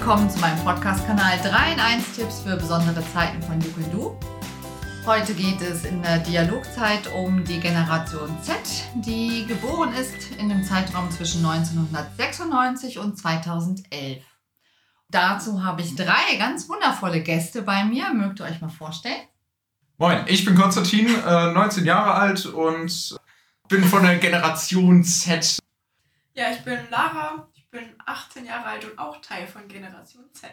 willkommen zu meinem Podcast-Kanal 3 in 1 Tipps für besondere Zeiten von Du. Heute geht es in der Dialogzeit um die Generation Z, die geboren ist in dem Zeitraum zwischen 1996 und 2011. Dazu habe ich drei ganz wundervolle Gäste bei mir. Mögt ihr euch mal vorstellen? Moin, ich bin Konstantin, äh, 19 Jahre alt und bin von der Generation Z. Ja, ich bin Lara, bin 18 Jahre alt und auch Teil von Generation Z.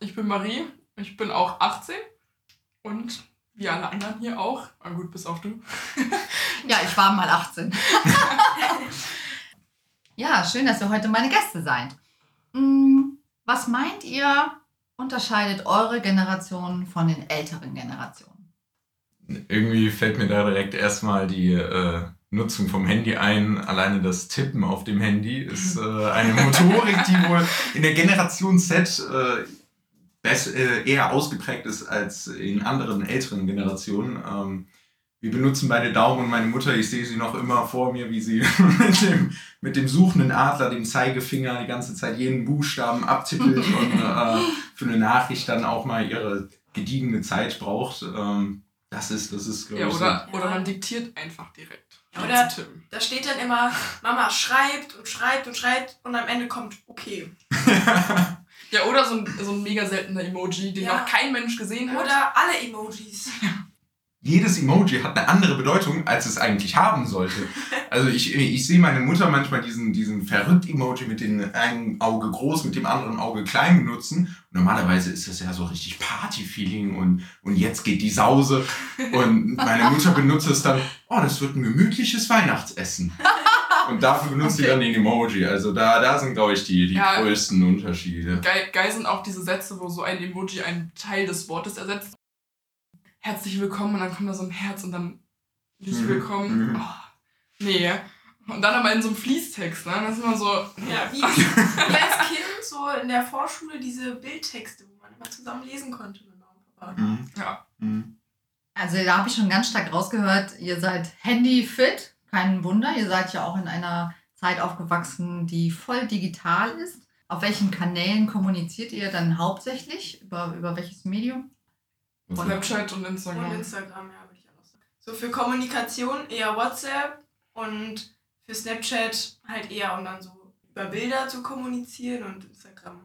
Ich bin Marie, ich bin auch 18 und wie alle anderen hier auch. Na gut, bis auf du. Ja, ich war mal 18. ja, schön, dass ihr heute meine Gäste seid. Hm, Was meint ihr, unterscheidet eure Generation von den älteren Generationen? Irgendwie fällt mir da direkt erstmal die äh, Nutzung vom Handy ein. Alleine das Tippen auf dem Handy ist äh, eine Motorik, die wohl in der Generation Z äh, best, äh, eher ausgeprägt ist als in anderen älteren Generationen. Ähm, wir benutzen beide Daumen und meine Mutter, ich sehe sie noch immer vor mir, wie sie mit dem, mit dem suchenden Adler, dem Zeigefinger, die ganze Zeit jeden Buchstaben abtippelt und äh, für eine Nachricht dann auch mal ihre gediegene Zeit braucht. Ähm, das ist, das ist, glaube Ja, ich, oder, so. oder man diktiert einfach direkt. Ja, oder-. Da steht dann immer, Mama schreibt und schreibt und schreibt und am Ende kommt okay. Ja, oder so ein, so ein mega seltener Emoji, den Ja. noch kein Mensch gesehen hat. Oder alle Emojis. Jedes Emoji hat eine andere Bedeutung, als es eigentlich haben sollte. Also ich, ich sehe meine Mutter manchmal diesen, diesen Verrückt-Emoji mit dem einen Auge groß, mit dem anderen Auge klein benutzen. Normalerweise ist das ja so richtig Party-Feeling und, und jetzt geht die Sause. Und meine Mutter benutzt es dann, oh, das wird ein gemütliches Weihnachtsessen. Und dafür benutzt sie Okay. dann den Emoji. Also da, da sind, glaube ich, die, die Ja. größten Unterschiede. Geil, geil sind auch diese Sätze, wo so ein Emoji einen Teil des Wortes ersetzt. Herzlich willkommen und dann kommt da so ein Herz und dann nicht Mhm. willkommen. Mhm. Oh, nee. Und dann aber in so einem Fließtext, ne? Das ist immer so. Ja, wie, wie als Kind so in der Vorschule diese Bildtexte, wo man immer zusammen lesen konnte mit Mama und Papa. Mhm. Ja. Mhm. Also da habe ich schon ganz stark rausgehört, ihr seid handy-fit. Kein Wunder, ihr seid ja auch in einer Zeit aufgewachsen, die voll digital ist. Auf welchen Kanälen kommuniziert ihr dann hauptsächlich? Über, über welches Medium? Snapchat und Und Instagram. Instagram, ja, würde ich auch sagen. So für Kommunikation eher WhatsApp und für Snapchat halt eher, um dann so über Bilder zu kommunizieren und Instagram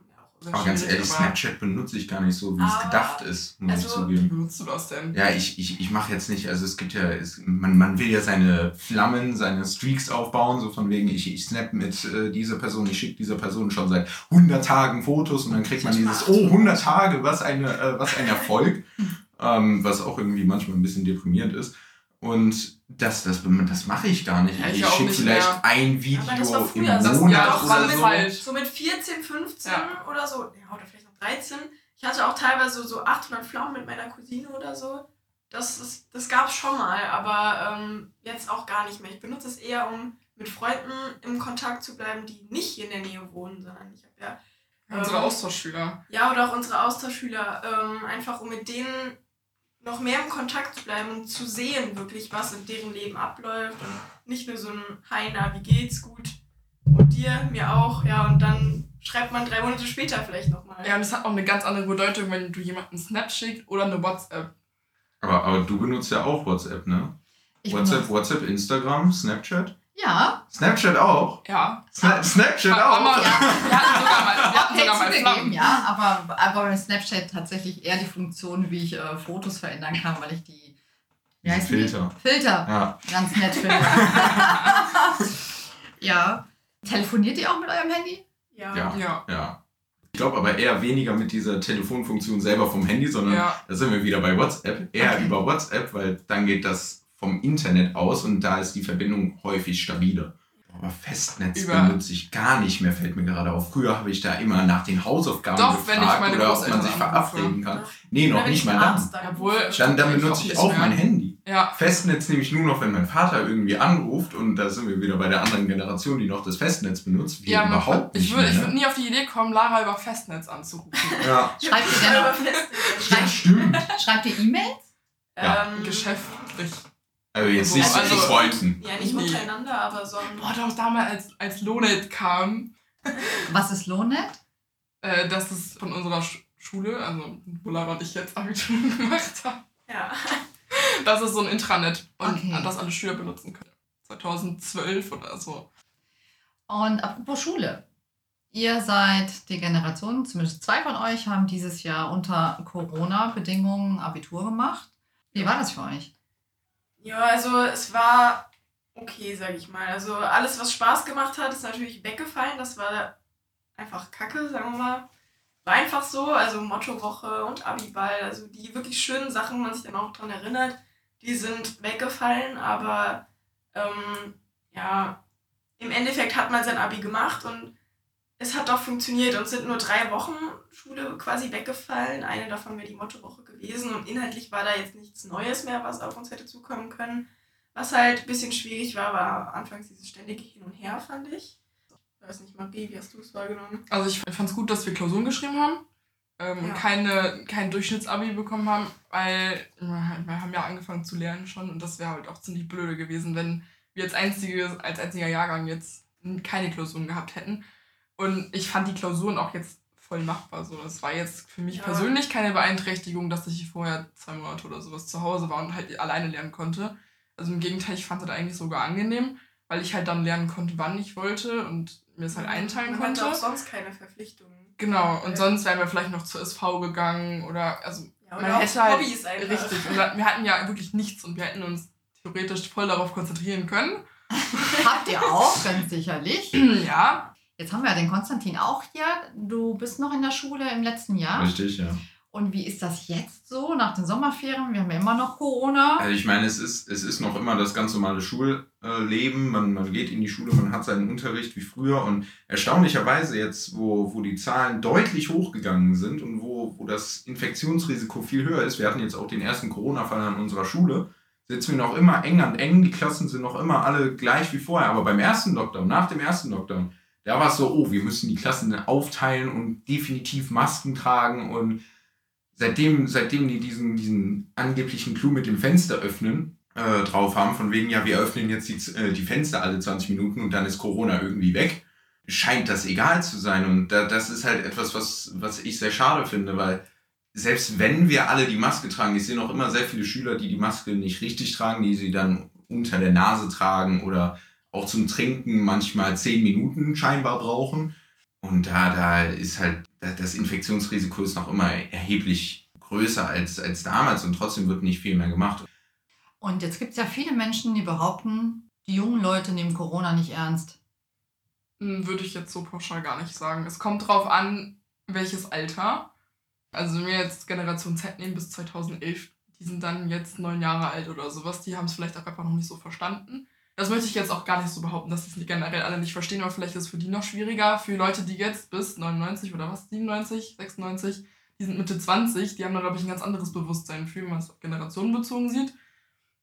Aber ganz ehrlich, aber- Snapchat benutze ich gar nicht so, wie es gedacht ist, muss ich also- zugeben. Wie benutzt du das denn? Ja, ich, ich, ich mache jetzt nicht, also es gibt ja, es, man, man will ja seine Flammen, seine Streaks aufbauen, so von wegen, ich, ich snap mit äh, dieser Person, ich schicke dieser Person schon seit 100 Tagen Fotos und dann kriegt man dieses, oh, 100 Tage, was, eine, äh, was ein Erfolg, ähm, was auch irgendwie manchmal ein bisschen deprimierend ist. Und das, das, das mache ich gar nicht. Ja, ich ich schicke vielleicht mehr. ein Video Aber das war im früher, das- Monat ja, das war oder so. falsch. So mit 14, 15 Ja. oder so, ja, oder vielleicht noch 13. Ich hatte auch teilweise so 800 Flammen mit meiner Cousine oder so. Das, ist, das gab es schon mal, aber ähm, jetzt auch gar nicht mehr. Ich benutze es eher, um mit Freunden im Kontakt zu bleiben, die nicht hier in der Nähe wohnen, sondern ich habe ja Unsere Ähm, Austauschschüler. Ja, oder auch unsere Austauschschüler, ähm, einfach um mit denen noch mehr im Kontakt zu bleiben und zu sehen, wirklich, was in deren Leben abläuft. Und nicht nur so ein Hi, na, wie geht's, gut. Und dir, mir auch, ja, und dann schreibt man drei Monate später vielleicht nochmal. Ja, und es hat auch eine ganz andere Bedeutung, wenn du jemanden einen Snap schickst oder eine WhatsApp. Aber, aber du benutzt ja auch WhatsApp, ne? Ich WhatsApp, benutze- WhatsApp, Instagram, Snapchat? Ja, Snapchat auch? Ja. Sna Snapchat Aber- auch? aber- Wir hatten sogar mal, wir hatten sogar mal Flammen. ja, aber, aber bei Snapchat tatsächlich eher die Funktion, wie ich äh, Fotos verändern kann, weil ich die wie heißen Filter. Die? Filter. Ja. Ganz nett finde. ja. Telefoniert ihr auch mit eurem Handy? Ja. Ja. Ja. Ja. Ich glaube aber eher weniger mit dieser Telefonfunktion selber vom Handy, sondern Ja. da sind wir wieder bei WhatsApp. Eher Okay. über WhatsApp, weil dann geht das vom Internet aus und da ist die Verbindung häufig stabiler. Aber Festnetz Über- benutze ich gar nicht mehr, fällt mir gerade auf. Früher habe ich da immer nach den Hausaufgaben Doch, wenn ich gefragt meine oder ob man sich verabreden kann. Doch. Nee, noch nicht ich mal dann. Dann, dann benutze ich auch mein. Handy. Ja. Festnetz nehme ich nur noch, wenn mein Vater irgendwie anruft und da sind wir wieder bei der anderen Generation, die noch das Festnetz benutzt. Wir ja, überhaupt nicht ich würde mehr, ich ne? würd nie auf die Idee kommen, Lara über Festnetz anzurufen. Ja. Schreibt ihr denn Festnetz. ja, stimmt. schreibt ihr E-Mails? Ja. Ähm, Geschäftlich. Also jetzt nicht so also- mit Freunden. Ja, nicht Nee. untereinander, aber so ein. Boah, doch damals, als, als Lonet kam. Was ist Lonet? äh, dass es von unserer Sch Schule, also wo Lara und ich jetzt Abitur gemacht haben, Ja. das ist so ein Intranet und Okay. das alle Schüler benutzen können. 2012 oder so. Und apropos Schule. Ihr seid die Generation, zumindest zwei von euch haben dieses Jahr unter Corona-Bedingungen Abitur gemacht. Wie war das für euch? Ja, also es war okay, sag ich mal. Also alles, was Spaß gemacht hat, ist natürlich weggefallen. Das war einfach kacke, sagen wir mal. War einfach so, also Mottowoche und Abiball, also die wirklich schönen Sachen, man sich dann auch dran erinnert, die sind weggefallen, aber ähm, ja, im Endeffekt hat man sein Abi gemacht und es hat doch funktioniert und es sind nur drei Wochen Schule quasi weggefallen. Eine davon wäre die Mottowoche gewesen und inhaltlich war da jetzt nichts Neues mehr, was auf uns hätte zukommen können. Was halt ein bisschen schwierig war, war anfangs dieses ständige Hin und Her, fand ich. Ich weiß nicht, Marie, wie hast du es wahrgenommen? Also ich fand es gut, dass wir Klausuren geschrieben haben ähm, und Ja. keine, kein Durchschnittsabi bekommen haben, weil wir wir haben ja angefangen zu lernen schon und das wäre halt auch ziemlich blöde gewesen, wenn wir als, einziges, als einziger Jahrgang jetzt keine Klausuren gehabt hätten. Und ich fand die Klausuren auch jetzt voll machbar. So. Das war jetzt für mich Ja. persönlich keine Beeinträchtigung, dass ich vorher zwei Monate oder sowas zu Hause war und halt alleine lernen konnte. Also im Gegenteil, ich fand das eigentlich sogar angenehm, weil ich halt dann lernen konnte, wann ich wollte und mir es halt einteilen man konnte. hatte auch sonst keine Verpflichtungen. Genau, und Äh, sonst wären wir vielleicht noch zur SV gegangen oder, also, ja, man oder hätte halt- Hobbys einfach. richtig. Und wir hatten ja wirklich nichts und wir hätten uns theoretisch voll darauf konzentrieren können. Habt ihr auch, ganz sicherlich. ja, Jetzt haben wir ja den Konstantin auch hier. Du bist noch in der Schule im letzten Jahr. Richtig, ja. Und wie ist das jetzt so nach den Sommerferien? Wir haben ja immer noch Corona. Also ich meine, es ist, es ist noch immer das ganz normale Schulleben. Man, man geht in die Schule, man hat seinen Unterricht wie früher. Und erstaunlicherweise jetzt, wo, wo die Zahlen deutlich hochgegangen sind und wo, wo das Infektionsrisiko viel höher ist, wir hatten jetzt auch den ersten Corona-Fall an unserer Schule, sitzen wir noch immer eng an eng. Die Klassen sind noch immer alle gleich wie vorher. Aber beim ersten Lockdown, nach dem ersten Lockdown, da war es so, oh, wir müssen die Klassen aufteilen und definitiv Masken tragen und seitdem, seitdem die diesen, diesen angeblichen Clou mit dem Fenster öffnen äh, drauf haben, von wegen, ja, wir öffnen jetzt die, äh, die Fenster alle 20 Minuten und dann ist Corona irgendwie weg, scheint das egal zu sein. Und da, das ist halt etwas, was, was ich sehr schade finde, weil selbst wenn wir alle die Maske tragen, ich sehe noch immer sehr viele Schüler, die die Maske nicht richtig tragen, die sie dann unter der Nase tragen oder auch zum Trinken manchmal 10 Minuten scheinbar brauchen. Und da, da ist halt, da- das Infektionsrisiko ist noch immer erheblich größer als, als damals und trotzdem wird nicht viel mehr gemacht. Und jetzt gibt es ja viele Menschen, die behaupten, die jungen Leute nehmen Corona nicht ernst. Hm, würde ich jetzt so pauschal gar nicht sagen. Es kommt drauf an, welches Alter. Also wenn wir jetzt Generation Z nehmen bis 2011, die sind dann jetzt neun Jahre alt oder sowas, die haben es vielleicht auch einfach noch nicht so verstanden. Das möchte ich jetzt auch gar nicht so behaupten, dass die es generell alle nicht verstehen, aber vielleicht ist es für die noch schwieriger. Für Leute, die jetzt bis 99 oder was, 97, 96, die sind Mitte 20, die haben da, glaube ich, ein ganz anderes Bewusstsein für, wenn man es auf Generationen bezogen sieht.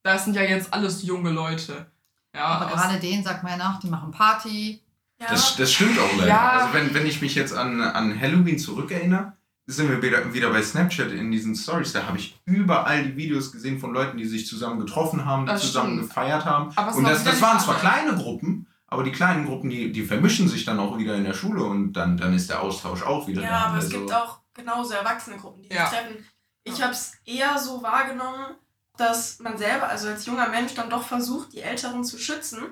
Das sind ja jetzt alles junge Leute. Ja, Aber gerade denen sagt man ja nach, die machen Party. Ja, Das, das stimmt auch leider. Ja. Also wenn, wenn ich mich jetzt an, an Halloween zurückerinnere, sind wir wieder, wieder bei Snapchat in diesen Stories. Da habe ich überall die Videos gesehen von Leuten, die sich zusammen getroffen haben, die Das zusammen stimmt. gefeiert haben. Aber es Und das, das waren zwar kleine Gruppen, aber die kleinen Gruppen, die, die vermischen sich dann auch wieder in der Schule und dann, dann ist der Austausch auch wieder Ja, da. aber es Also- gibt auch genauso erwachsene Gruppen, die Ja. sich treffen. Ich habe es eher so wahrgenommen, dass man selber, also als junger Mensch, dann doch versucht, die Älteren zu schützen.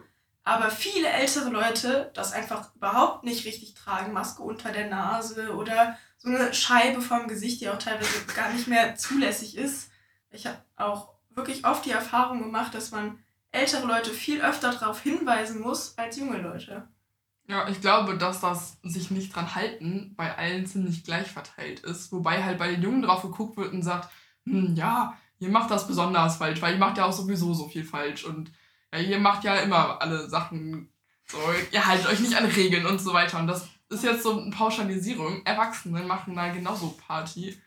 Aber viele ältere Leute das einfach überhaupt nicht richtig tragen, Maske unter der Nase oder so eine Scheibe vom Gesicht, die auch teilweise gar nicht mehr zulässig ist. Ich habe auch wirklich oft die Erfahrung gemacht, dass man ältere Leute viel öfter darauf hinweisen muss als junge Leute. Ja, ich glaube, dass das sich nicht dran halten bei allen ziemlich gleich verteilt ist. Wobei halt bei den Jungen drauf geguckt wird und sagt, hm, ja, ihr macht das besonders falsch, weil ihr macht ja auch sowieso so viel falsch und ja, ihr macht ja immer alle Sachen so, ihr haltet euch nicht an Regeln und so weiter. Und das ist jetzt so eine Pauschalisierung. Erwachsene machen da genauso Party.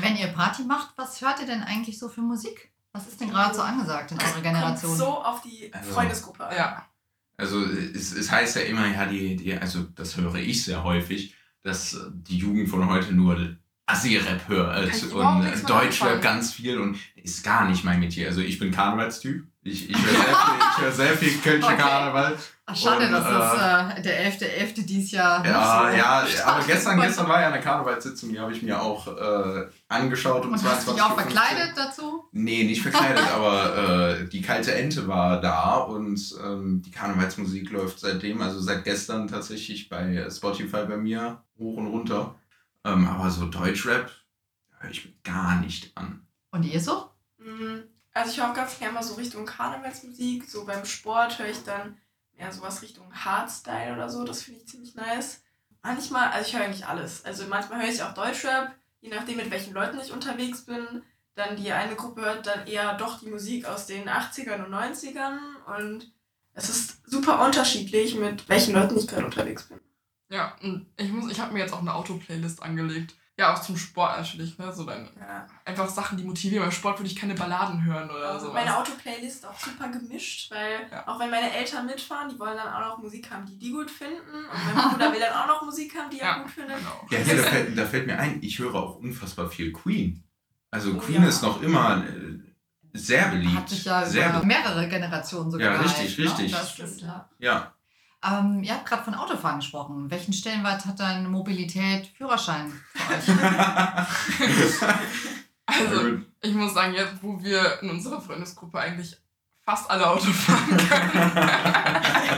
Wenn ihr Party macht, was hört ihr denn eigentlich so für Musik? Was ist denn gerade so angesagt in eurer Generation? Kommt so auf die Also, Freundesgruppe an. Ja. Also es, es heißt ja immer, ja, die, die, also das höre ich sehr häufig, dass die Jugend von heute nur Assi-Rap hört und Deutschrap ganz viel und ist gar nicht mein Metier. Also ich bin Karnevalstyp. Ich, ich höre sehr, viel- ich hör sehr viel Kölscher Okay. Karneval. Ach, schade, Und, dass es äh, der 11.11. .11. dies Jahr Ja, so ja, aber gestern, war. gestern war ja eine Karnevalssitzung, die habe ich mir auch äh, angeschaut um Und hast du dich 22.15 auch verkleidet dazu? Nee, nicht verkleidet, aber äh, die kalte Ente war da und ähm, die Karnevalsmusik läuft seitdem, also seit gestern tatsächlich bei Spotify bei mir hoch und runter. Ähm, aber so Deutschrap höre ich mir gar nicht an. Und ihr so? Mm, Also ich höre auch ganz gerne mal so Richtung Karnevalsmusik. So beim Sport höre ich dann mehr sowas Richtung Hardstyle oder so. Das finde ich ziemlich nice. Manchmal, also ich höre eigentlich alles. Also manchmal höre ich auch Deutschrap, je nachdem mit welchen Leuten ich unterwegs bin. Dann die eine Gruppe hört dann eher doch die Musik aus den 80ern und 90ern. Und es ist super unterschiedlich, mit welchen Leuten ich gerade unterwegs bin. Ja, ich ich habe mir jetzt auch eine Auto-Playlist angelegt. Ja, auch zum Sport natürlich, ne? So dann Ja. einfach Sachen, die motivieren. Beim Sport würde ich keine Balladen hören oder Also sowas. meine Autoplaylist ist auch super gemischt, weil Ja. auch wenn meine Eltern mitfahren, die wollen dann auch noch Musik haben, die die gut finden. Und mein Bruder will dann auch noch Musik haben, die er Ja. gut findet. Genau. Ja, hier, da, fällt, da fällt mir ein, ich höre auch unfassbar viel Queen. Also Oh, Queen ja. ist noch immer äh, sehr beliebt. Hat sich ja sehr mehrere Generationen sogar Ja, richtig, gehalten, richtig. Ne? Das stimmt, ja. Ja. Ähm, ihr habt gerade von Autofahren gesprochen. Welchen Stellenwert hat deine Mobilität, Führerschein für euch? Also, ich muss sagen, jetzt, wo wir in unserer Freundesgruppe eigentlich fast alle Auto fahren können.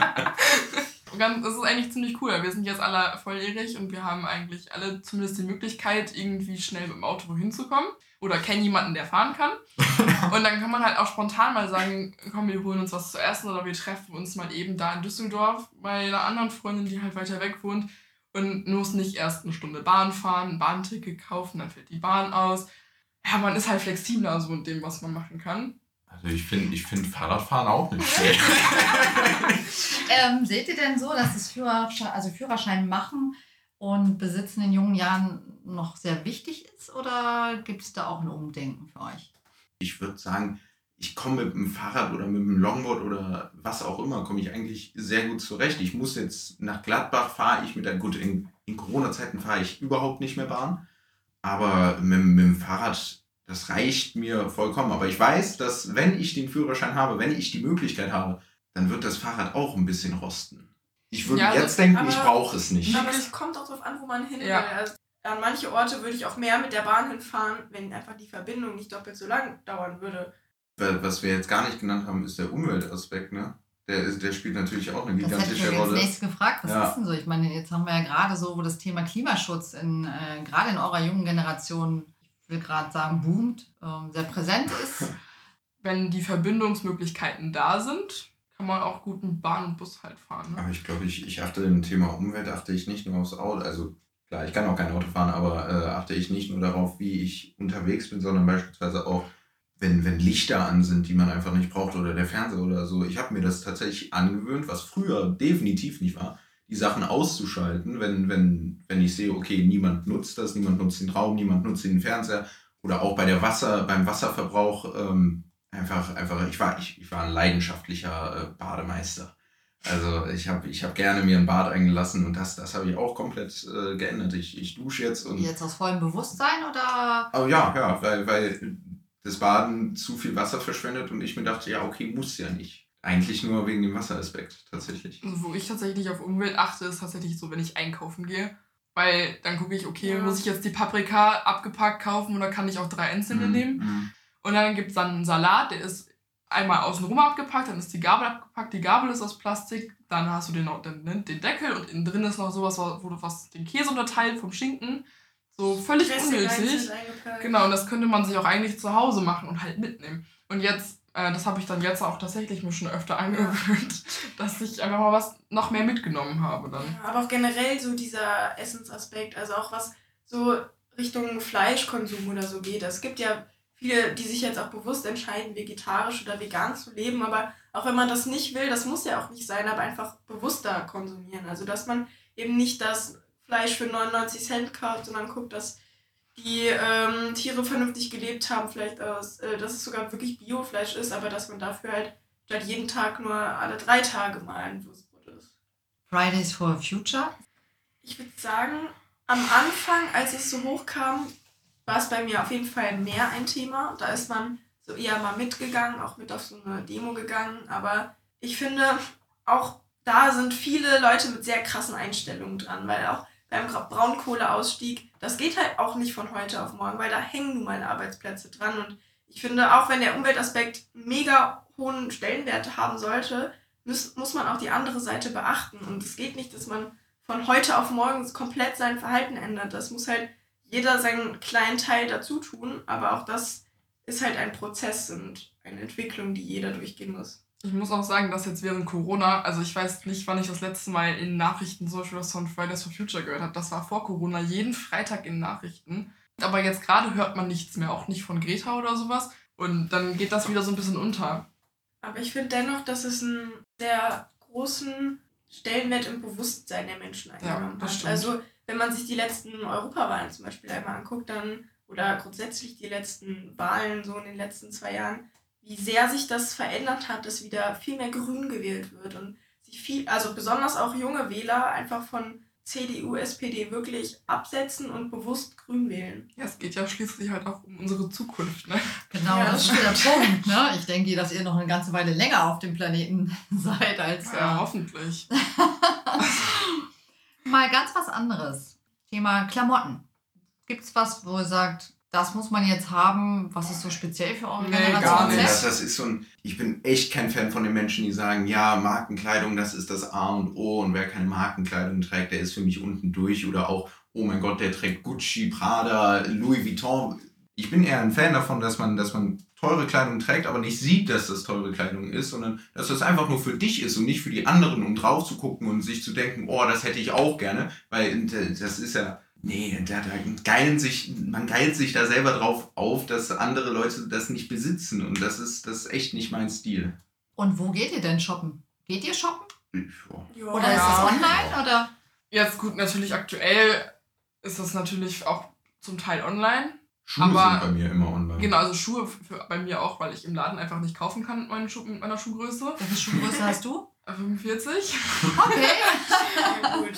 Ganz- Das ist eigentlich ziemlich cool. Wir sind jetzt alle volljährig und wir haben eigentlich alle zumindest die Möglichkeit, irgendwie schnell mit dem Auto wohin zu kommen. Oder kennen jemanden, der fahren kann. Und dann kann man halt auch spontan mal sagen, komm, wir holen uns was zu essen oder wir treffen uns mal eben da in Düsseldorf bei einer anderen Freundin, die halt weiter weg wohnt. Und muss nicht erst eine Stunde Bahn fahren, ein Bahnticket kaufen, dann fällt die Bahn aus. Ja, man ist halt flexibler so in dem, was man machen kann. Also ich finde ich find Fahrradfahren auch nicht schlecht. ähm, seht ihr denn so, dass das Führerschein, also Führerschein machen und besitzen in jungen Jahren noch sehr wichtig ist oder gibt es da auch ein Umdenken für euch? ich würde sagen, ich komme mit dem Fahrrad oder mit dem Longboard oder was auch immer, komme ich eigentlich sehr gut zurecht. Ich muss jetzt nach Gladbach fahre ich mit der, gut, in, in Corona-Zeiten fahre ich überhaupt nicht mehr Bahn, aber mit, mit dem Fahrrad, das reicht mir vollkommen. Aber ich weiß, dass wenn ich den Führerschein habe, wenn ich die Möglichkeit habe, dann wird das Fahrrad auch ein bisschen rosten. Ich würde Ja, jetzt denken, aber- ich brauche es nicht. Aber es kommt auch darauf an, wo man hin will. Ja. Also, an manche Orte würde ich auch mehr mit der Bahn hinfahren, wenn einfach die Verbindung nicht doppelt so lang dauern würde. Was wir jetzt gar nicht genannt haben, ist der Umweltaspekt, ne? Der, ist- der spielt natürlich auch eine Das hätte ich gigantische Rolle. nächstes gefragt. Was Ja. ist denn so? Ich meine, jetzt haben wir ja gerade so, wo das Thema Klimaschutz in, äh, gerade in eurer jungen Generation, will gerade sagen, boomt, ähm, sehr präsent ist. Wenn die Verbindungsmöglichkeiten da sind, kann man auch gut mit Bahn und Bus halt fahren. Ne? Aber ich glaube, ich, ich achte im Thema Umwelt, achte ich nicht nur aufs Auto. Also klar, ich kann auch kein Auto fahren, aber äh, achte ich nicht nur darauf, wie ich unterwegs bin, sondern beispielsweise auch, wenn, wenn Lichter an sind, die man einfach nicht braucht oder der Fernseher oder so. Ich habe mir das tatsächlich angewöhnt, was früher definitiv nicht war, die Sachen auszuschalten, wenn, wenn, wenn ich sehe, okay, niemand nutzt das, niemand nutzt den Raum, niemand nutzt den Fernseher oder auch bei der Wasser, beim Wasserverbrauch ähm, einfach, einfach, ich war, ich, ich war ein leidenschaftlicher äh, Bademeister. Also ich habe ich hab gerne mir ein Bad eingelassen und das, das habe ich auch komplett äh, geändert. Ich, ich dusche jetzt und. Jetzt aus vollem Bewusstsein oder? Aber ja, ja, weil, weil das Baden zu viel Wasser verschwendet und ich mir dachte, ja, okay, muss ja nicht. Eigentlich nur wegen dem Wasseraspekt, tatsächlich. Also, wo ich tatsächlich auf Umwelt achte, ist tatsächlich so, wenn ich einkaufen gehe. Weil dann gucke ich, okay, Ja. muss ich jetzt die Paprika abgepackt kaufen oder kann ich auch drei einzelne Mhm, nehmen? mhm. Und dann gibt es dann einen Salat, der ist einmal außenrum abgepackt, dann ist die Gabel abgepackt, die Gabel ist aus Plastik, dann hast du den, den, den Deckel und innen drin ist noch sowas, wo du was den Käse unterteilt vom Schinken. So völlig unnötig. Genau, und das könnte man sich auch eigentlich zu Hause machen und halt mitnehmen. Und jetzt, äh, das habe ich dann jetzt auch tatsächlich mir schon öfter angewöhnt, dass ich einfach mal was noch mehr mitgenommen habe dann. Ja, aber auch generell so dieser Essensaspekt, also auch was so Richtung Fleischkonsum oder so geht. Es gibt ja viele, die sich jetzt auch bewusst entscheiden, vegetarisch oder vegan zu leben, aber auch wenn man das nicht will, das muss ja auch nicht sein, aber einfach bewusster konsumieren. Also dass man eben nicht das Fleisch für 99 Cent kauft, sondern guckt, dass die ähm, Tiere vernünftig gelebt haben, vielleicht aus, äh, dass es sogar wirklich Biofleisch ist, aber dass man dafür halt statt jeden Tag nur alle drei Tage mal ein Wurstbrot isst. Fridays for Future? Ich würde sagen, am Anfang, als es so hochkam, war es bei mir auf jeden Fall mehr ein Thema. Da ist man so eher mal mitgegangen, auch mit auf so eine Demo gegangen. Aber ich finde, auch da sind viele Leute mit sehr krassen Einstellungen dran, weil auch beim Braunkohleausstieg, das geht halt auch nicht von heute auf morgen, weil da hängen nun mal Arbeitsplätze dran. Und ich finde, auch wenn der Umweltaspekt mega hohen Stellenwert haben sollte, muss, muss man auch die andere Seite beachten. Und es geht nicht, dass man von heute auf morgen komplett sein Verhalten ändert. Das muss halt jeder seinen kleinen Teil dazu tun, aber auch das ist halt ein Prozess und eine Entwicklung, die jeder durchgehen muss. Ich muss auch sagen, dass jetzt während Corona, also ich weiß nicht, wann ich das letzte Mal in Nachrichten zum Beispiel was von Fridays for Future gehört habe. Das war vor Corona, jeden Freitag in Nachrichten. Aber jetzt gerade hört man nichts mehr, auch nicht von Greta oder sowas. Und dann geht das wieder so ein bisschen unter. Aber ich finde dennoch, dass es einen sehr großen Stellenwert im Bewusstsein der Menschen eingenommen ja, hat. Also wenn man sich die letzten Europawahlen zum Beispiel einmal anguckt, dann oder grundsätzlich die letzten Wahlen so in den letzten zwei Jahren, wie sehr sich das verändert hat, dass wieder viel mehr Grün gewählt wird und sich viel, also besonders auch junge Wähler einfach von CDU, SPD wirklich absetzen und bewusst grün wählen. Ja, es geht ja schließlich halt auch um unsere Zukunft, ne? Genau, ja. das ist der Punkt, ne? Ich denke, dass ihr noch eine ganze Weile länger auf dem Planeten seid als. Ja, äh, hoffentlich. Mal ganz was anderes. Thema Klamotten. Gibt es was, wo ihr sagt, das muss man jetzt haben, was ist so speziell für eure nee, Generation? Gar nicht. Das, das ist so ein, ich bin echt kein Fan von den Menschen, die sagen, ja, Markenkleidung, das ist das A und O und wer keine Markenkleidung trägt, der ist für mich unten durch oder auch, oh mein Gott, der trägt Gucci, Prada, Louis Vuitton. Ich bin eher ein Fan davon, dass man, dass man teure Kleidung trägt, aber nicht sieht, dass das teure Kleidung ist, sondern dass das einfach nur für dich ist und nicht für die anderen, um drauf zu gucken und sich zu denken, oh, das hätte ich auch gerne, weil das ist ja Nee, da, da geilen sich, man geilt sich da selber drauf auf, dass andere Leute das nicht besitzen. Und das ist, das ist echt nicht mein Stil. Und wo geht ihr denn shoppen? Geht ihr shoppen? Ja. Oder ist es online? Oder? Jetzt gut, natürlich aktuell ist das natürlich auch zum Teil online. Schuhe aber, sind bei mir immer online. Genau, also Schuhe für, bei mir auch, weil ich im Laden einfach nicht kaufen kann mit, meinen mit meiner Schuhgröße. Welche Schuhgröße hast du? 45. Okay.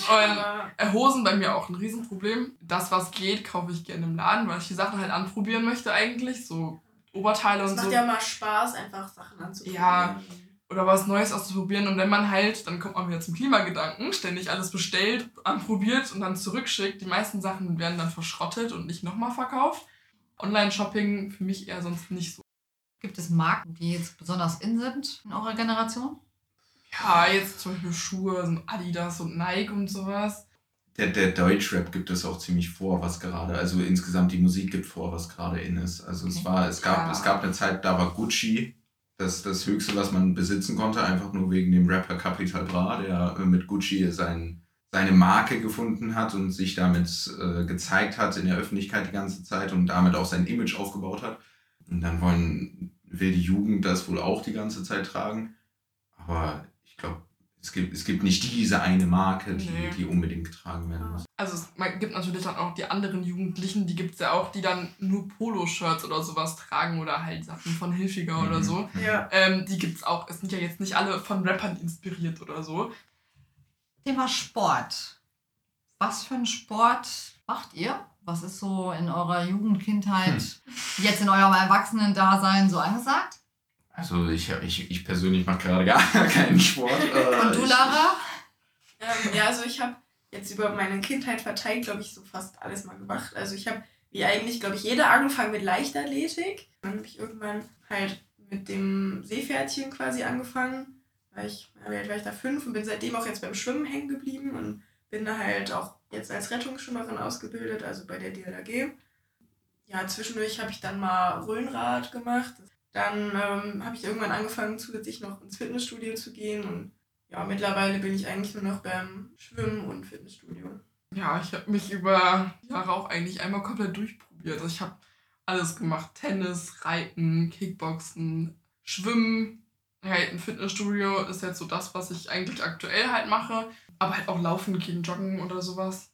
Und Hosen bei mir auch ein Riesenproblem. Das, was geht, kaufe ich gerne im Laden, weil ich die Sachen halt anprobieren möchte eigentlich. So Oberteile das und so. Es macht ja mal Spaß, einfach Sachen anzuprobieren. Ja. Oder was Neues auszuprobieren. Und wenn man halt, dann kommt man wieder zum Klimagedanken, ständig alles bestellt, anprobiert und dann zurückschickt. Die meisten Sachen werden dann verschrottet und nicht nochmal verkauft. Online-Shopping für mich eher sonst nicht so. Gibt es Marken, die jetzt besonders in sind in eurer Generation? Ja, jetzt zum Beispiel Schuhe, so Adidas und Nike und sowas. Der, der Deutschrap gibt es auch ziemlich vor, was gerade, also insgesamt die Musik gibt vor, was gerade in ist. Also es war, es gab, ja. es gab eine Zeit, da war Gucci das, das Höchste, was man besitzen konnte, einfach nur wegen dem Rapper Capital Bra, der mit Gucci sein, seine Marke gefunden hat und sich damit äh, gezeigt hat in der Öffentlichkeit die ganze Zeit und damit auch sein Image aufgebaut hat. Und dann wollen, will die Jugend das wohl auch die ganze Zeit tragen. Aber glaube, es gibt, es gibt nicht diese eine Marke, die, nee. die unbedingt getragen werden muss. Also es gibt natürlich dann auch die anderen Jugendlichen, die gibt es ja auch, die dann nur Poloshirts oder sowas tragen oder halt Sachen von Hilfiger mhm. oder so. Ja. Ähm, die gibt es auch. Es sind ja jetzt nicht alle von Rappern inspiriert oder so. Thema Sport. Was für einen Sport macht ihr? Was ist so in eurer Jugendkindheit, hm. jetzt in eurem Erwachsenen-Dasein so angesagt? Also ich, ich, ich persönlich mache gerade gar keinen Sport. Äh, Und du, Lara? Ähm, ja, also ich habe jetzt über meine Kindheit verteilt, glaube ich, so fast alles mal gemacht. Also ich habe, wie eigentlich, glaube ich, jeder angefangen mit Leichtathletik. Dann habe ich irgendwann halt mit dem Seepferdchen quasi angefangen. War ich, war ich da fünf und bin seitdem auch jetzt beim Schwimmen hängen geblieben und bin da halt auch jetzt als Rettungsschwimmerin ausgebildet, also bei der DLAG. Ja, zwischendurch habe ich dann mal Röhnrad gemacht. Dann ähm, habe ich irgendwann angefangen, zusätzlich noch ins Fitnessstudio zu gehen. Und ja, mittlerweile bin ich eigentlich nur noch beim Schwimmen und Fitnessstudio. Ja, ich habe mich über Jahre auch eigentlich einmal komplett durchprobiert. Also ich habe alles gemacht. Tennis, Reiten, Kickboxen, Schwimmen. Ja, ein Fitnessstudio ist jetzt so das, was ich eigentlich aktuell halt mache. Aber halt auch laufen gehen, joggen oder sowas.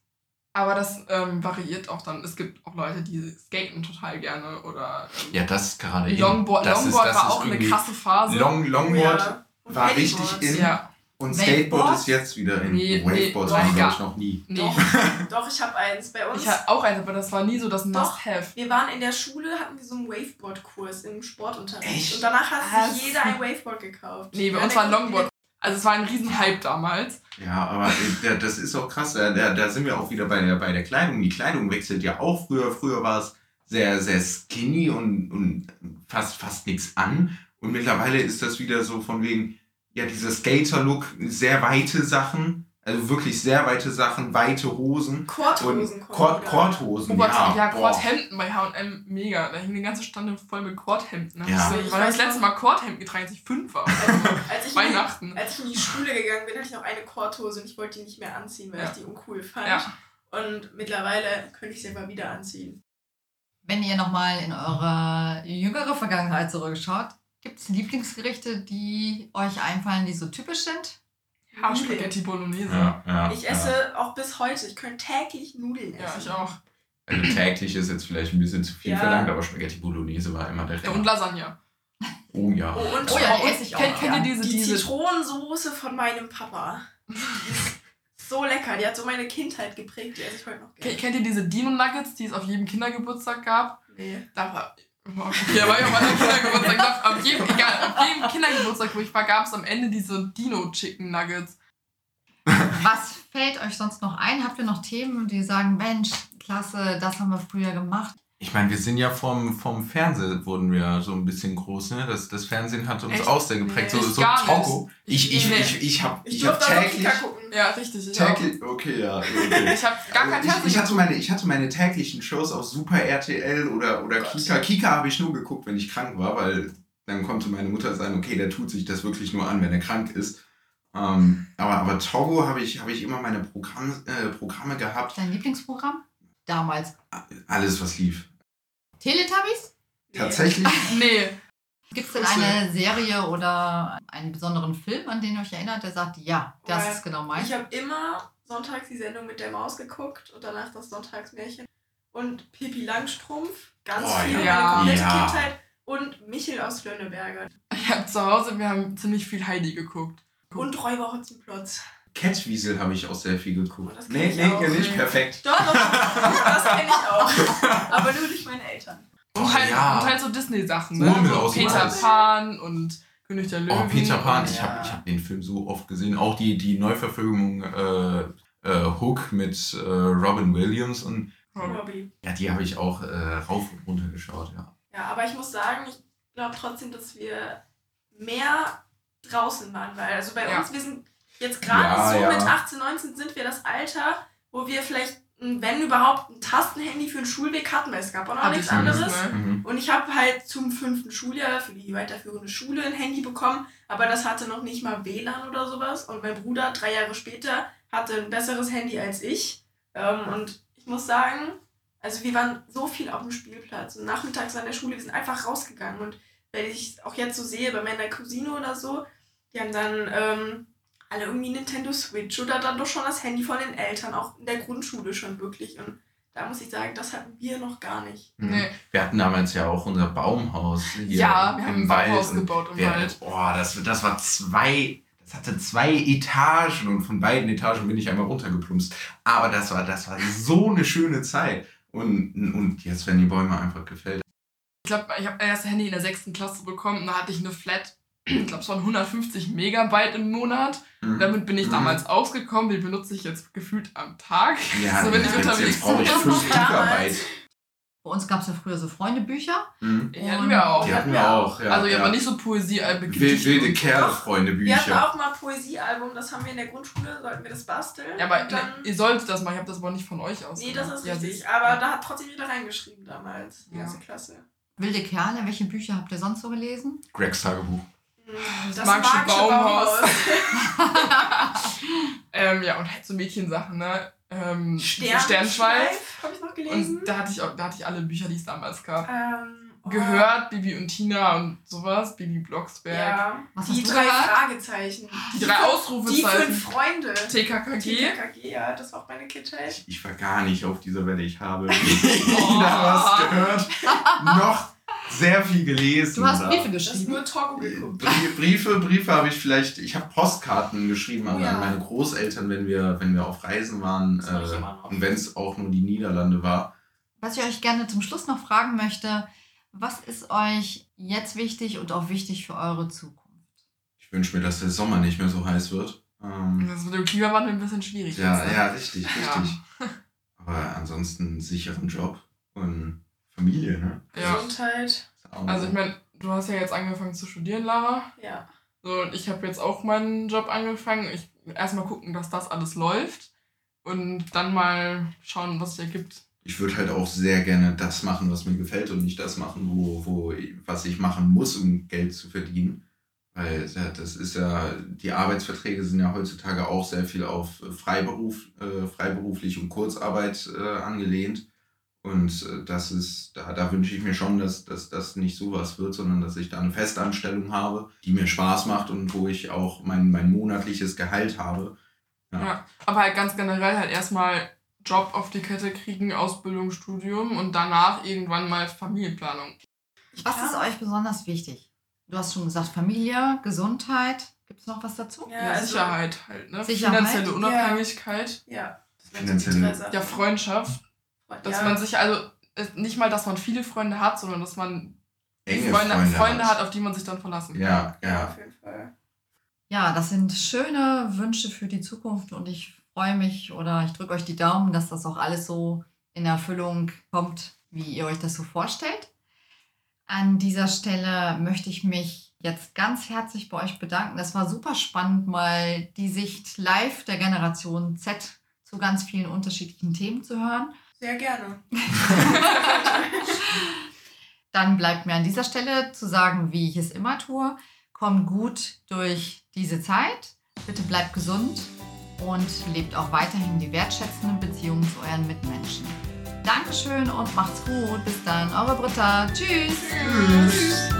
Aber das ähm, variiert auch dann. Es gibt auch Leute, die skaten total gerne oder. Ähm, ja, das gerade Longboard, das Longboard ist, das war auch eine krasse Phase. Long, Longboard ja. war richtig in. Ja. Und? Skateboard ist jetzt wieder in Nee, nee, Waveboard doch, habe ich, glaube ja. ich, noch nie. Nee. Doch, doch, ich habe eins. Bei uns, Ich hatte auch eins, aber das war nie so das. Must-Have. wir waren in der Schule, hatten wir so einen Waveboard-Kurs im Sportunterricht. Echt? Und danach hat sich jeder ein Waveboard gekauft. Nee, bei Ja, uns war ein Longboard. Also es war ein Riesenhype damals. Ja, aber da- das ist auch krass. Da, da da sind wir auch wieder bei der, bei der Kleidung. Die Kleidung wechselt ja auch früher. Früher war es sehr, sehr skinny und, und fast, fast nichts an. Und mittlerweile ist das wieder so von wegen, ja, dieser Skater-Look, sehr weite Sachen. Also wirklich sehr weite Sachen, weite Hosen. Korthosen. Kordhosen, Robert, ja. ja, boah. Kordhemden bei H&M, mega. Da hing eine ganze Stande voll mit Kordhemden. Ja. Ja. Ich Ich war das letzte Mal Kordhemden getragen, als ich fünf war. Also, als, ich in die, Weihnachten. als ich in die Schule gegangen bin, hatte ich noch eine Korthose und ich wollte die nicht mehr anziehen, weil Ja. ich die uncool fand. Ja. Und mittlerweile könnte ich sie aber wieder anziehen. Wenn ihr nochmal in eure jüngere Vergangenheit zurückschaut, gibt es Lieblingsgerichte, die euch einfallen, die so typisch sind? Ja, Spaghetti Bolognese. Ja, ja, Ich esse auch bis heute. Ich könnte täglich Nudeln essen. Ja, ich auch. Also täglich ist jetzt vielleicht ein bisschen zu viel Ja. verlangt, aber Spaghetti Bolognese war immer der Ja, und Renner. Lasagne. Oh ja. Oh, und Oh ja, die esse ich auch. kennt, kennt ihr ja. diese, die diese Zitronensoße von meinem Papa. Die ist so lecker. Die hat so meine Kindheit geprägt. Die esse ich heute noch Kennt, gerne. kennt ihr diese Dino-Nuggets, die es auf jedem Kindergeburtstag gab? Nee. Da war. Da war ich auf meinem Kindergeburtstag. Doch, auf jedem, egal, auf jedem Kindergeburtstag, wo ich war, gab es am Ende diese Dino-Chicken-Nuggets. Was fällt euch sonst noch ein? Habt ihr noch Themen, die sagen, Mensch, klasse, das haben wir früher gemacht? Ich meine, wir sind ja vom, vom Fernsehen wurden wir so ein bisschen groß, ne? Das, das Fernsehen hat uns Echt? auch sehr geprägt. Nee, so ich so. Togo. Ich, ich, Nee. ich, ich habe Ich ich hab täglich. Kika gucken. Ja, richtig. Ich, auch. täglich okay, ja. Okay. ich habe gar kein Also ich, Fernsehen ich, hatte meine, ich hatte meine täglichen Shows auf Super RTL oder, oder Gott. Kika. Kika habe ich nur geguckt, wenn ich krank war, weil dann konnte meine Mutter sagen, okay, der tut sich das wirklich nur an, wenn er krank ist. Ähm, aber, aber Togo habe ich, habe ich immer meine Programme, äh, Programme gehabt. Dein Lieblingsprogramm? Damals. Alles, was lief. Teletubbies? Nee. Tatsächlich. Nee. Gibt es denn eine Serie oder einen besonderen Film, an den ihr euch erinnert, der sagt, ja, das Ja. ist genau mein? Ich habe immer sonntags die Sendung mit der Maus geguckt und danach das Sonntagsmärchen. Und Pippi Langstrumpf, ganz Oh, viel, ja. meine Ja. Kindheit. Und Michel aus Lönneberger. Ich habe zu Hause, wir haben ziemlich viel Heidi geguckt. Und Räuber Hotzenplotz. Catwiesel habe ich auch sehr viel Oh, geguckt. kenn nee, ich nee, auch. nicht perfekt. Doch, doch, das kenne ich auch. Aber nur durch meine Eltern. Und, Oh, halt, ja. und halt so Disney-Sachen, ne? So aus dem Peter Wald. Pan und König der Löwen. Oh, Peter Pan, ich habe ich hab den Film so oft gesehen. Auch die, die Neuverfilmung äh, äh, Hook mit äh, Robin Williams und Robbie. ja, die habe ich auch äh, rauf und runter geschaut, ja. Ja, aber ich muss sagen, ich glaube trotzdem, dass wir mehr draußen waren, weil also bei Ja. uns, wir sind jetzt gerade Ja, so ja. mit 18, 19 sind wir das Alter, wo wir vielleicht, wenn überhaupt, ein Tastenhandy für den Schulweg hatten, weil es gab auch noch Hatte nichts ich nicht, anderes. Mhm. Und ich habe halt zum fünften Schuljahr für die weiterführende Schule ein Handy bekommen, aber das hatte noch nicht mal WLAN oder sowas. Und mein Bruder, drei Jahre später, hatte ein besseres Handy als ich. Ähm, und ich muss sagen, also wir waren so viel auf dem Spielplatz und nachmittags an der Schule, wir sind einfach rausgegangen. Und wenn ich auch jetzt so sehe, bei meiner Cousine oder so, die haben dann ähm, alle irgendwie Nintendo Switch oder dann doch schon das Handy von den Eltern, auch in der Grundschule schon wirklich. Und da muss ich sagen, das hatten wir noch gar nicht. Mhm. Nee. Wir hatten damals ja auch unser Baumhaus hier Ja, wir im haben ein Wald Baumhaus und gebaut im wir, Wald. Boah, das, das war zwei, das hatte zwei Etagen und von beiden Etagen bin ich einmal runtergeplumpst. Aber das war, das war so eine schöne Zeit. Und, und jetzt werden die Bäume einfach gefällt. Ich glaube, ich habe mein erstes Handy in der sechsten Klasse bekommen und da hatte ich eine Flat. Ich glaube, es waren 150 Megabyte im Monat. Mhm. Damit bin ich Mhm. damals ausgekommen. Die benutze ich jetzt gefühlt am Tag. Ja, so wenn ich unterwegs jetzt brauche ich bin. 5 Damals. Gigabyte. Bei uns gab es ja früher so Freundebücher. Mhm. Die hatten wir auch. Die hatten wir auch, ja. also ja, aber nicht so Poesie, Wild, wilde Kerle, Doch. Freunde, Wir hatten auch mal Poesiealbum, das haben wir in der Grundschule, sollten wir das basteln. Ja, aber dann, ne, ihr solltet das mal. Ich habe das aber nicht von euch aus. nee, das ist ja, richtig. Aber ja. da hat trotzdem jeder reingeschrieben damals, die Ja. ganze Klasse. Wilde Kerle, welche Bücher habt ihr sonst so gelesen? Gregs Tagebuch. Das, Das magische Baumhaus. ähm, ja, und halt so Mädchensachen, ne? Ähm, Sternschweif Sternschweif. habe ich noch gelesen. Und da hatte ich auch, da hatte ich alle Bücher, die es damals gab. ähm, oh, Gehört, Bibi und Tina und sowas, Bibi Blocksberg. Ja, Was die drei gehört? Fragezeichen. Die drei fünf- Ausrufezeichen. Die fünf Freunde. TKKG. TKKG, ja, das war auch meine Kindheit. Ich, ich war gar nicht auf dieser Welle. Ich habe weder was gehört, noch sehr viel gelesen. Du hast. Briefe ist geschrieben. nur Togo geguckt. Brie- Briefe, Briefe habe ich vielleicht, ich habe Postkarten geschrieben an Oh ja. meine Großeltern, wenn wir, wenn wir auf Reisen waren. Äh, und wenn es auch nur die Niederlande war. Was ich euch gerne zum Schluss noch fragen möchte, was ist euch jetzt wichtig und auch wichtig für eure Zukunft? Ich wünsche mir, dass der Sommer nicht mehr so heiß wird. Ähm, Das ist mit dem Klimawandel ein bisschen schwierig. ja, jetzt, ne? ja, richtig, Ja. richtig. Aber ansonsten einen sicheren Job und Familie, ne? Ja. Gesundheit. Also ich meine, du hast ja jetzt angefangen zu studieren, Lara. Ja. So, und ich habe jetzt auch meinen Job angefangen. Ich erstmal gucken, dass das alles läuft. Und dann mal schauen, was sich ergibt. ich würde halt auch sehr gerne das machen, was mir gefällt und nicht das machen, wo, wo, was ich machen muss, um Geld zu verdienen. Weil ja, das ist ja, die Arbeitsverträge sind ja heutzutage auch sehr viel auf Freiberuf, äh, freiberuflich und Kurzarbeit äh, angelehnt. Und äh, das ist, da, da wünsche ich mir schon, dass, dass das nicht sowas wird, sondern dass ich da eine Festanstellung habe, die mir Spaß macht und wo ich auch mein, mein monatliches Gehalt habe. Ja. Ja. Aber halt ganz generell halt erstmal Job auf die Kette kriegen, Ausbildung, Studium und danach irgendwann mal Familienplanung. Was ist euch besonders wichtig? Du hast schon gesagt, Familie, Gesundheit. Gibt es noch was dazu? Ja, Ja, also- Sicherheit halt, ne? Sicherheit? Finanzielle Unabhängigkeit. Ja. Das Finanzielle-. Ja, Freundschaft. Dass ja. man sich, also nicht mal, dass man viele Freunde hat, sondern dass man Enge Freunde, Freunde, Freunde, hat, auf die man sich dann verlassen kann. Ja, Ja, ja. auf jeden Fall. Ja, das sind schöne Wünsche für die Zukunft und ich freue mich oder ich drücke euch die Daumen, dass das auch alles so in Erfüllung kommt, wie ihr euch das so vorstellt. An dieser Stelle möchte ich mich jetzt ganz herzlich bei euch bedanken. Das war super spannend, mal die Sicht live der Generation Z zu ganz vielen unterschiedlichen Themen zu hören. Sehr gerne. Dann bleibt mir an dieser Stelle zu sagen, wie ich es immer tue. Kommt gut durch diese Zeit. Bitte bleibt gesund und lebt auch weiterhin die wertschätzende Beziehung zu euren Mitmenschen. Dankeschön und macht's gut. Bis dann, eure Britta. Tschüss. Tschüss.